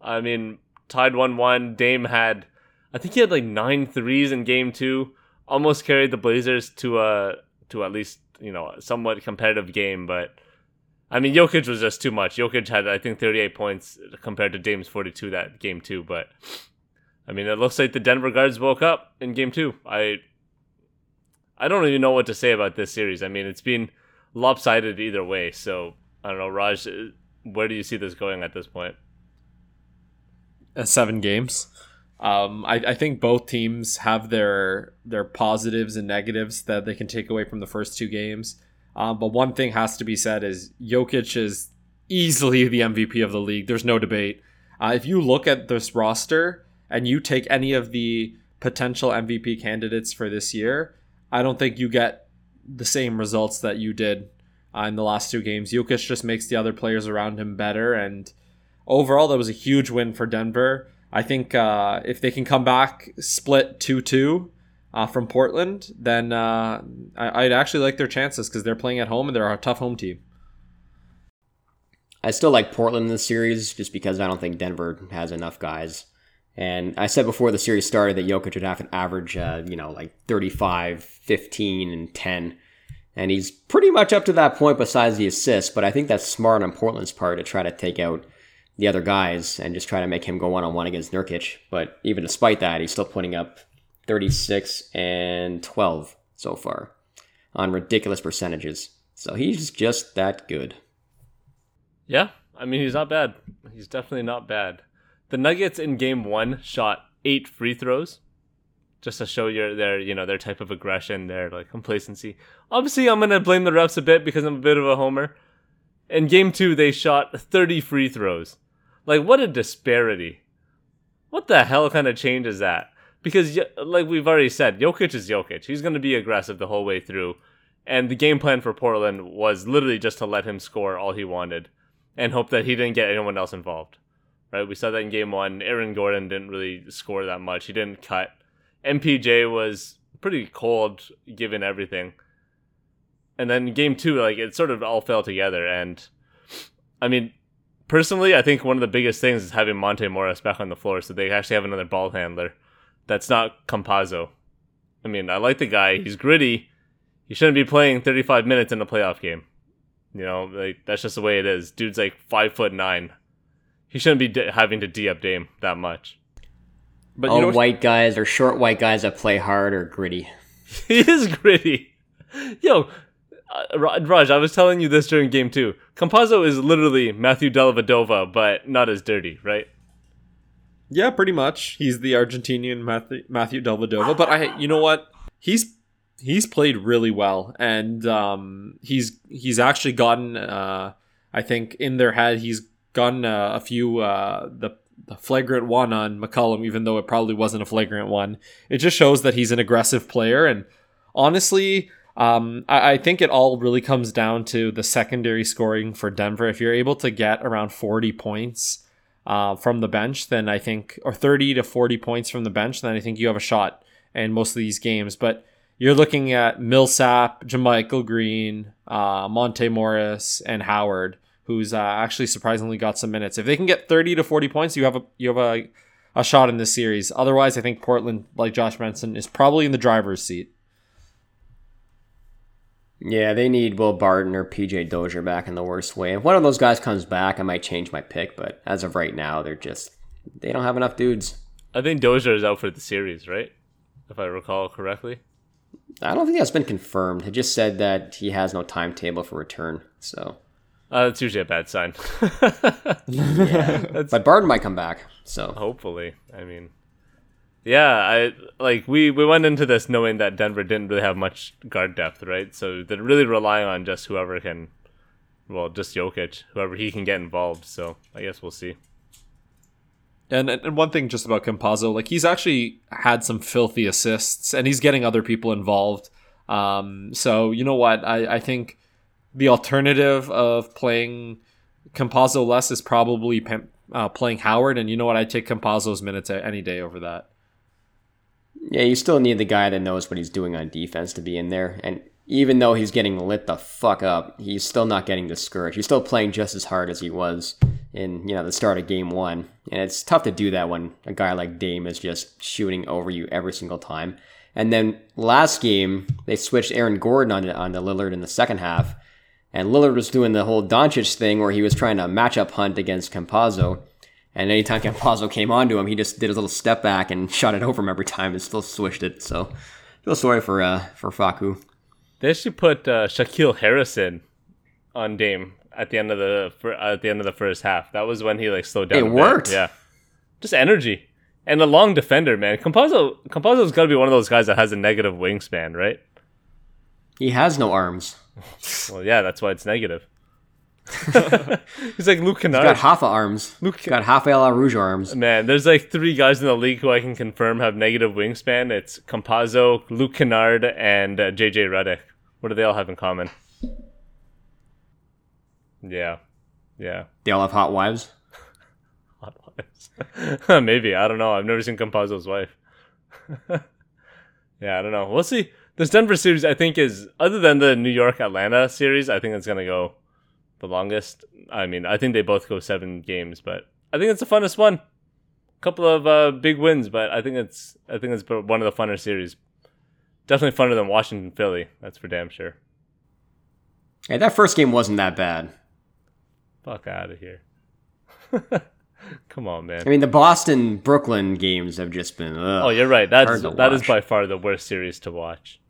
I mean, tied one one. Dame had, I think he had like nine threes in game two. Almost carried the Blazers to a to at least you know somewhat competitive game, but I mean Jokic was just too much. Jokic had I think 38 points compared to Dame's 42 that game two, but I mean it looks like the Denver guards woke up in game two. I I don't even know what to say about this series. I mean, it's been lopsided either way. So I don't know, Raj. uh, Where do you see this going at this point? uh, seven games. Um, I, I think both teams have their their positives and negatives that they can take away from the first two games. Um, but one thing has to be said is Jokic is easily the MVP of the league. There's no debate. Uh, if you look at this roster and you take any of the potential MVP candidates for this year, I don't think you get the same results that you did uh, in the last two games. Jokic just makes the other players around him better and overall, that was a huge win for Denver. I think uh, if they can come back split 2 2 uh, from Portland, then uh, I- I'd actually like their chances because they're playing at home and they're a tough home team. I still like Portland in this series just because I don't think Denver has enough guys. And I said before the series started that Jokic would have an average, you know, like 35, 15, and 10. And he's pretty much up to that point besides the assists, but I think that's smart on Portland's part to try to take out the other guys and just try to make him go one on one against Nurkic. But even despite that, he's still putting up 36 and 12 so far on ridiculous percentages. So he's just that good. Yeah, I mean he's not bad. He's definitely not bad. The Nuggets in game one shot eight free throws, just to show your their you know their type of aggression, their like complacency. Obviously, I'm gonna blame the refs a bit because I'm a bit of a homer. In game two, they shot 30 free throws. Like what a disparity! What the hell kind of change is that? Because like we've already said, Jokic is Jokic. He's gonna be aggressive the whole way through. And the game plan for Portland was literally just to let him score all he wanted and hope that he didn't get anyone else involved. Right? We saw that in game one. Aaron Gordon didn't really score that much. He didn't cut. MPJ was pretty cold given everything. And then game two, like it sort of all fell together. And I mean, personally, I think one of the biggest things is having Monte Morris back on the floor, so they actually have another ball handler. That's not Campazzo. I mean, I like the guy. He's gritty. He shouldn't be playing 35 minutes in a playoff game. You know, like that's just the way it is. Dude's like five foot nine. He shouldn't be d- having to d up Dame that much. But All you know, white guys or short white guys that play hard or gritty. he is gritty. Yo, uh, Raj, I was telling you this during game two. Campazzo is literally Matthew Dellavedova, but not as dirty, right? yeah, pretty much. He's the Argentinian Matthew, Matthew Dellavedova. But I, you know what? He's he's played really well, and um, he's he's actually gotten. Uh, I think in their head, he's gotten uh, a few uh, the the flagrant one on McCollum, even though it probably wasn't a flagrant one. It just shows that he's an aggressive player, and honestly. Um, I, I think it all really comes down to the secondary scoring for Denver. If you're able to get around 40 points, uh, from the bench, then I think, or 30 to 40 points from the bench, then I think you have a shot in most of these games. But you're looking at Millsap, JaMychal Green, uh, Monte Morris, and Howard, who's uh, actually surprisingly got some minutes. If they can get 30 to 40 points, you have a you have a, a shot in this series. Otherwise, I think Portland, like Josh Benson, is probably in the driver's seat. Yeah, they need Will Barton or PJ Dozier back in the worst way. If one of those guys comes back, I might change my pick, but as of right now, they're just they don't have enough dudes. I think Dozier is out for the series, right? If I recall correctly. I don't think that's been confirmed. It just said that he has no timetable for return. So, Uh, that's usually a bad sign. but Barton might come back. So, Hopefully, I mean, yeah, I like we we went into this knowing that Denver didn't really have much guard depth, right? So they're really relying on just whoever can, well, just Jokic, whoever he can get involved. So I guess we'll see. And, and one thing just about Campazzo, like he's actually had some filthy assists and he's getting other people involved. Um, so you know what? I, I think the alternative of playing Campazzo less is probably uh, playing Howard. And you know what? I'd take Campazzo's minutes any day over that. Yeah, you still need the guy that knows what he's doing on defense to be in there. And even though he's getting lit the fuck up, he's still not getting discouraged. He's still playing just as hard as he was in you know the start of game one. And it's tough to do that when a guy like Dame is just shooting over you every single time. And then last game they switched Aaron Gordon on on the Lillard in the second half, and Lillard was doing the whole Doncic thing where he was trying to matchup hunt against Campazzo. And anytime Campazzo came onto him, he just did a little step back and shot it over him every time and still swished it. So feel sorry for uh for Facu. They actually put uh, Shaquille Harrison on Dame at the end of the at the end of the first half. That was when he like slowed down. It worked. Yeah, just energy and a long defender, man. Campazzo Campazzo's got to be one of those guys that has a negative wingspan, right? He has no arms. Well, yeah, that's why it's negative. He's like Luke He's Kennard. got half a arms. Luke- He's got La Rouge arms. Man, there's like three guys in the league who I can confirm have negative wingspan. It's Campazzo, Luke Kennard, and uh, JJ Redick. What do they all have in common? Yeah, yeah. They all have hot wives. Hot wives. Maybe I don't know. I've never seen Campazzo's wife. yeah, I don't know. We'll see. This Denver series, I think, is other than the New York Atlanta series. I think it's gonna go the longest. I mean, I think they both go seven games, but I think it's the funnest one. A Couple of uh, big wins, but I think it's I think it's one of the funner series. Definitely funner than Washington Philly. That's for damn sure. Hey, that first game wasn't that bad. Fuck out of here. Come on, man. I mean, the Boston Brooklyn games have just been. Ugh. Oh, you're right. That's that is by far the worst series to watch.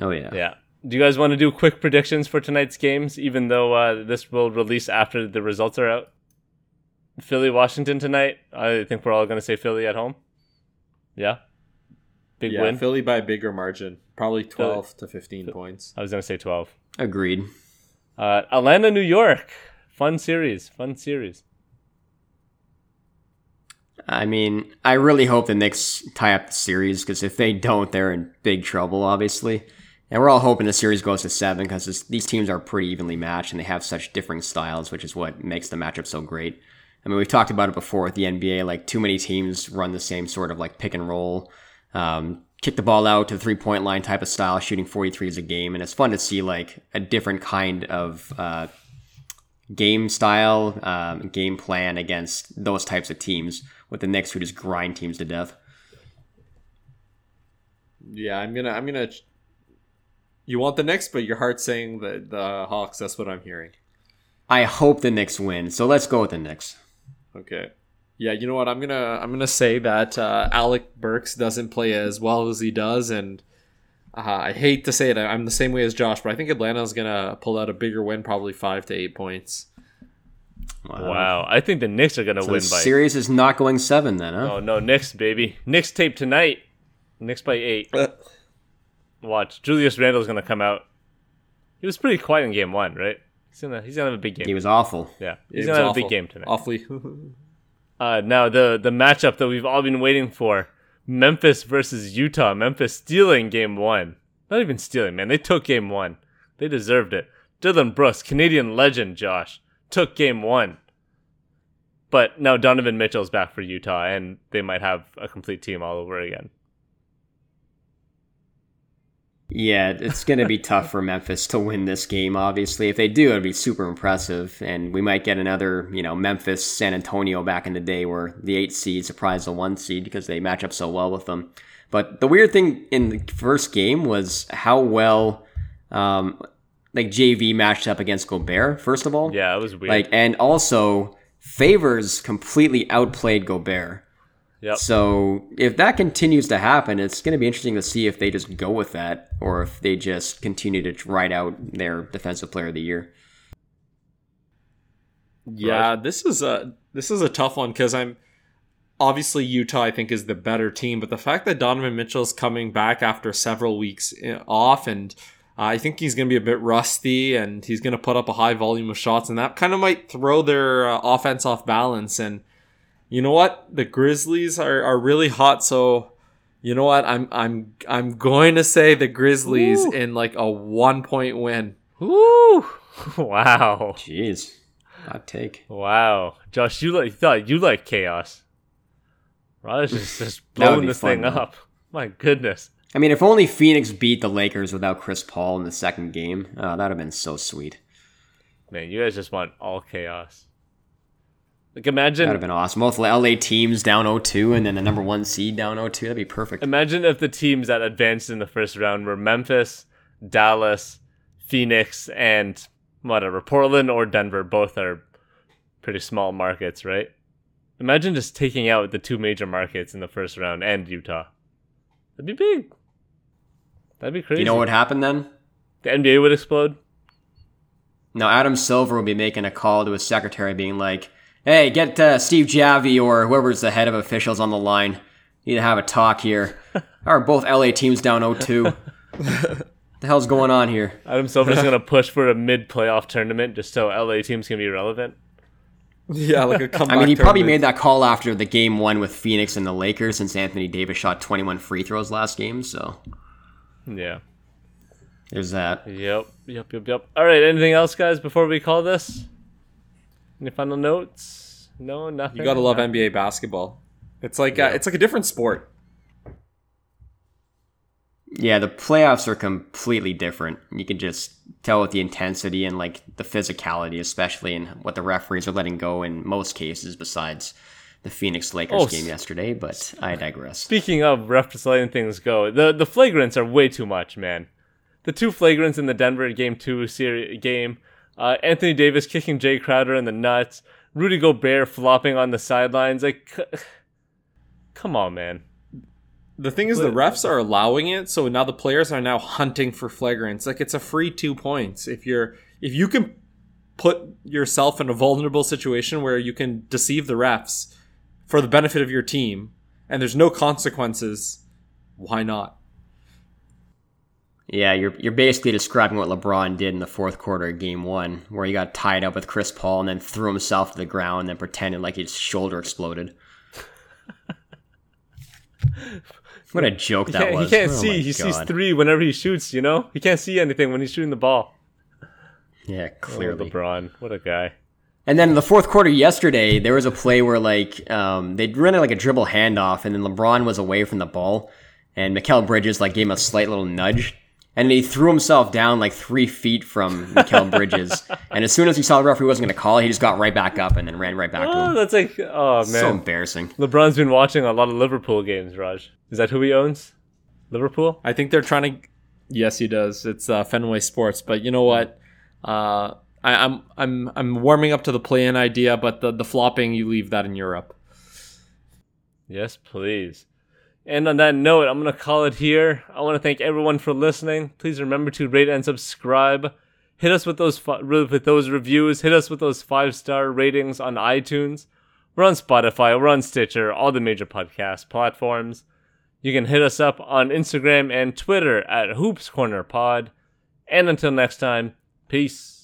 Oh yeah. Yeah. Do you guys want to do quick predictions for tonight's games, even though uh, this will release after the results are out? Philly, Washington tonight. I think we're all going to say Philly at home. Yeah. Big yeah, win. Philly by a bigger margin, probably 12 to 15 points. I was going to say 12. Agreed. Uh, Atlanta, New York. Fun series. Fun series. I mean, I really hope the Knicks tie up the series because if they don't, they're in big trouble, obviously. And we're all hoping the series goes to seven because these teams are pretty evenly matched and they have such differing styles, which is what makes the matchup so great. I mean, we've talked about it before with the NBA. Like, too many teams run the same sort of like pick and roll, um, kick the ball out to the three point line type of style, shooting 43s a game. And it's fun to see like a different kind of uh, game style, um, game plan against those types of teams with the Knicks who just grind teams to death. Yeah, I'm gonna. I'm gonna. You want the Knicks, but your heart's saying that the Hawks. That's what I'm hearing. I hope the Knicks win, so let's go with the Knicks. Okay. Yeah, you know what? I'm gonna. I'm gonna say that uh, Alec Burks doesn't play as well as he does, and uh, I hate to say it. I'm the same way as Josh, but I think Atlanta's gonna pull out a bigger win, probably five to eight points. Wow. I think the Knicks are going to So win the by. series is not going seven then, huh? Oh, no. Knicks, baby. Knicks tape tonight. Knicks by eight. Watch. Julius Randle's going to come out. He was pretty quiet in game one, right? He's going to he's gonna have a big game. He was awful. yeah. He's It gonna have a big game tonight. Awfully. Uh, now the the matchup that we've all been waiting for: Memphis versus Utah. Memphis stealing game one. Not even stealing, man. They took game one. They deserved it. Dillon Brooks, Canadian legend, Josh, took game one. But now Donovan Mitchell's back for Utah, and they might have a complete team all over again. Yeah, it's going to be tough for Memphis to win this game, obviously. If they do, it'd be super impressive. And we might get another, you know, Memphis, San Antonio back in the day where the eight seed surprised the one seed because they match up so well with them. But the weird thing in the first game was how well um, like JV matched up against Gobert. First of all, Yeah, it was weird. like and also Favors completely outplayed Gobert. Yep. So if that continues to happen, it's going to be interesting to see if they just go with that or if they just continue to ride out their defensive player of the year. Yeah, this is a this is a tough one because I'm obviously Utah. I think is the better team, but the fact that Donovan Mitchell's coming back after several weeks eh, off, and uh, I think he's going to be a bit rusty, and he's going to put up a high volume of shots, and that kind of might throw their uh, offense off balance. And you know what, the Grizzlies are are really hot, so. You know what? I'm I'm I'm going to say the Grizzlies Ooh. in like a one point win. Woo! Wow. Jeez, hot take. Wow. Josh, you like thought you like chaos. Raj is just blowing this fun, thing though. up. My goodness. I mean, if only Phoenix beat the Lakers without Chris Paul in the second game, uh, that'd have been so sweet. Man, you guys just want all chaos. Like imagine That'd have been awesome. Both LA teams down 0-2 and then the number one seed down 0-2. That'd be perfect. imagine if the teams that advanced in the first round were Memphis, Dallas, Phoenix, and whatever, Portland or Denver. Both are pretty small markets, right? Imagine just taking out the two major markets in the first round and Utah. That'd be big. That'd be crazy. You know what happened then? The NBA would explode. Now, Adam Silver will be making a call to his secretary, being like, "Hey, get uh, Steve Javie or whoever's the head of officials on the line. Need to have a talk here. Are both LA teams down 0-2? the hell's going on here?" Adam Silver's gonna push for a mid playoff tournament just so LA teams can be relevant. Yeah, like a comeback. I mean, he probably made that call after the game one with Phoenix and the Lakers, since Anthony Davis shot 21 free throws last game. So Yeah. there's that. Yep. Yep. Yep. Yep. All right. Anything else, guys? Before we call this, any final notes? No, nothing. You gotta love Nothing? NBA basketball. It's like Yeah. uh, it's like a different sport. Yeah, the playoffs are completely different. You can just tell with the intensity and like the physicality, especially and what the referees are letting go in most cases, besides the Phoenix Lakers Oh, game yesterday. But I digress. Speaking of refs letting things go, the the flagrants are way too much, man. The two flagrants in the Denver game two series game, uh, Anthony Davis kicking Jae Crowder in the nuts, Rudy Gobert flopping on the sidelines. Like, c- come on, man. The thing is, the refs are allowing it, so now the players are now hunting for flagrants. Like it's a free two points if you're if you can put yourself in a vulnerable situation where you can deceive the refs for the benefit of your team, and there's no consequences. Why not? Yeah, you're you're basically describing what LeBron did in the fourth quarter of game one, where he got tied up with Chris Paul and then threw himself to the ground and then pretended like his shoulder exploded. what a joke that was. he can't Oh see. He sees three whenever he shoots. You know, he can't see anything when he's shooting the ball. Yeah, Oh, clearly. LeBron, what a guy. And then in the fourth quarter yesterday, there was a play where like um, they'd run like a dribble handoff, and then LeBron was away from the ball, and Mikal Bridges like gave him a slight little nudge, and he threw himself down like three feet from Mikal Bridges, and as soon as he saw the referee wasn't going to call, it, he just got right back up and then ran right back to Oh, him. that's like, oh man. So embarrassing. LeBron's been watching a lot of Liverpool games. Raj, is that who he owns? Liverpool. I think they're trying to. Yes, he does. It's uh, Fenway Sports, but you know what? Uh, I, I'm I'm I'm warming up to the play-in idea, but the the flopping you leave that in Europe. Yes, please. And on that note, I'm going to call it here. I want to thank everyone for listening. Please remember to rate and subscribe. Hit us with those fi- with those reviews. Hit us with those five star ratings on iTunes. We're on Spotify. We're on Stitcher. All the major podcast platforms. You can hit us up on Instagram and Twitter at Hoops Corner Pod. And until next time, peace.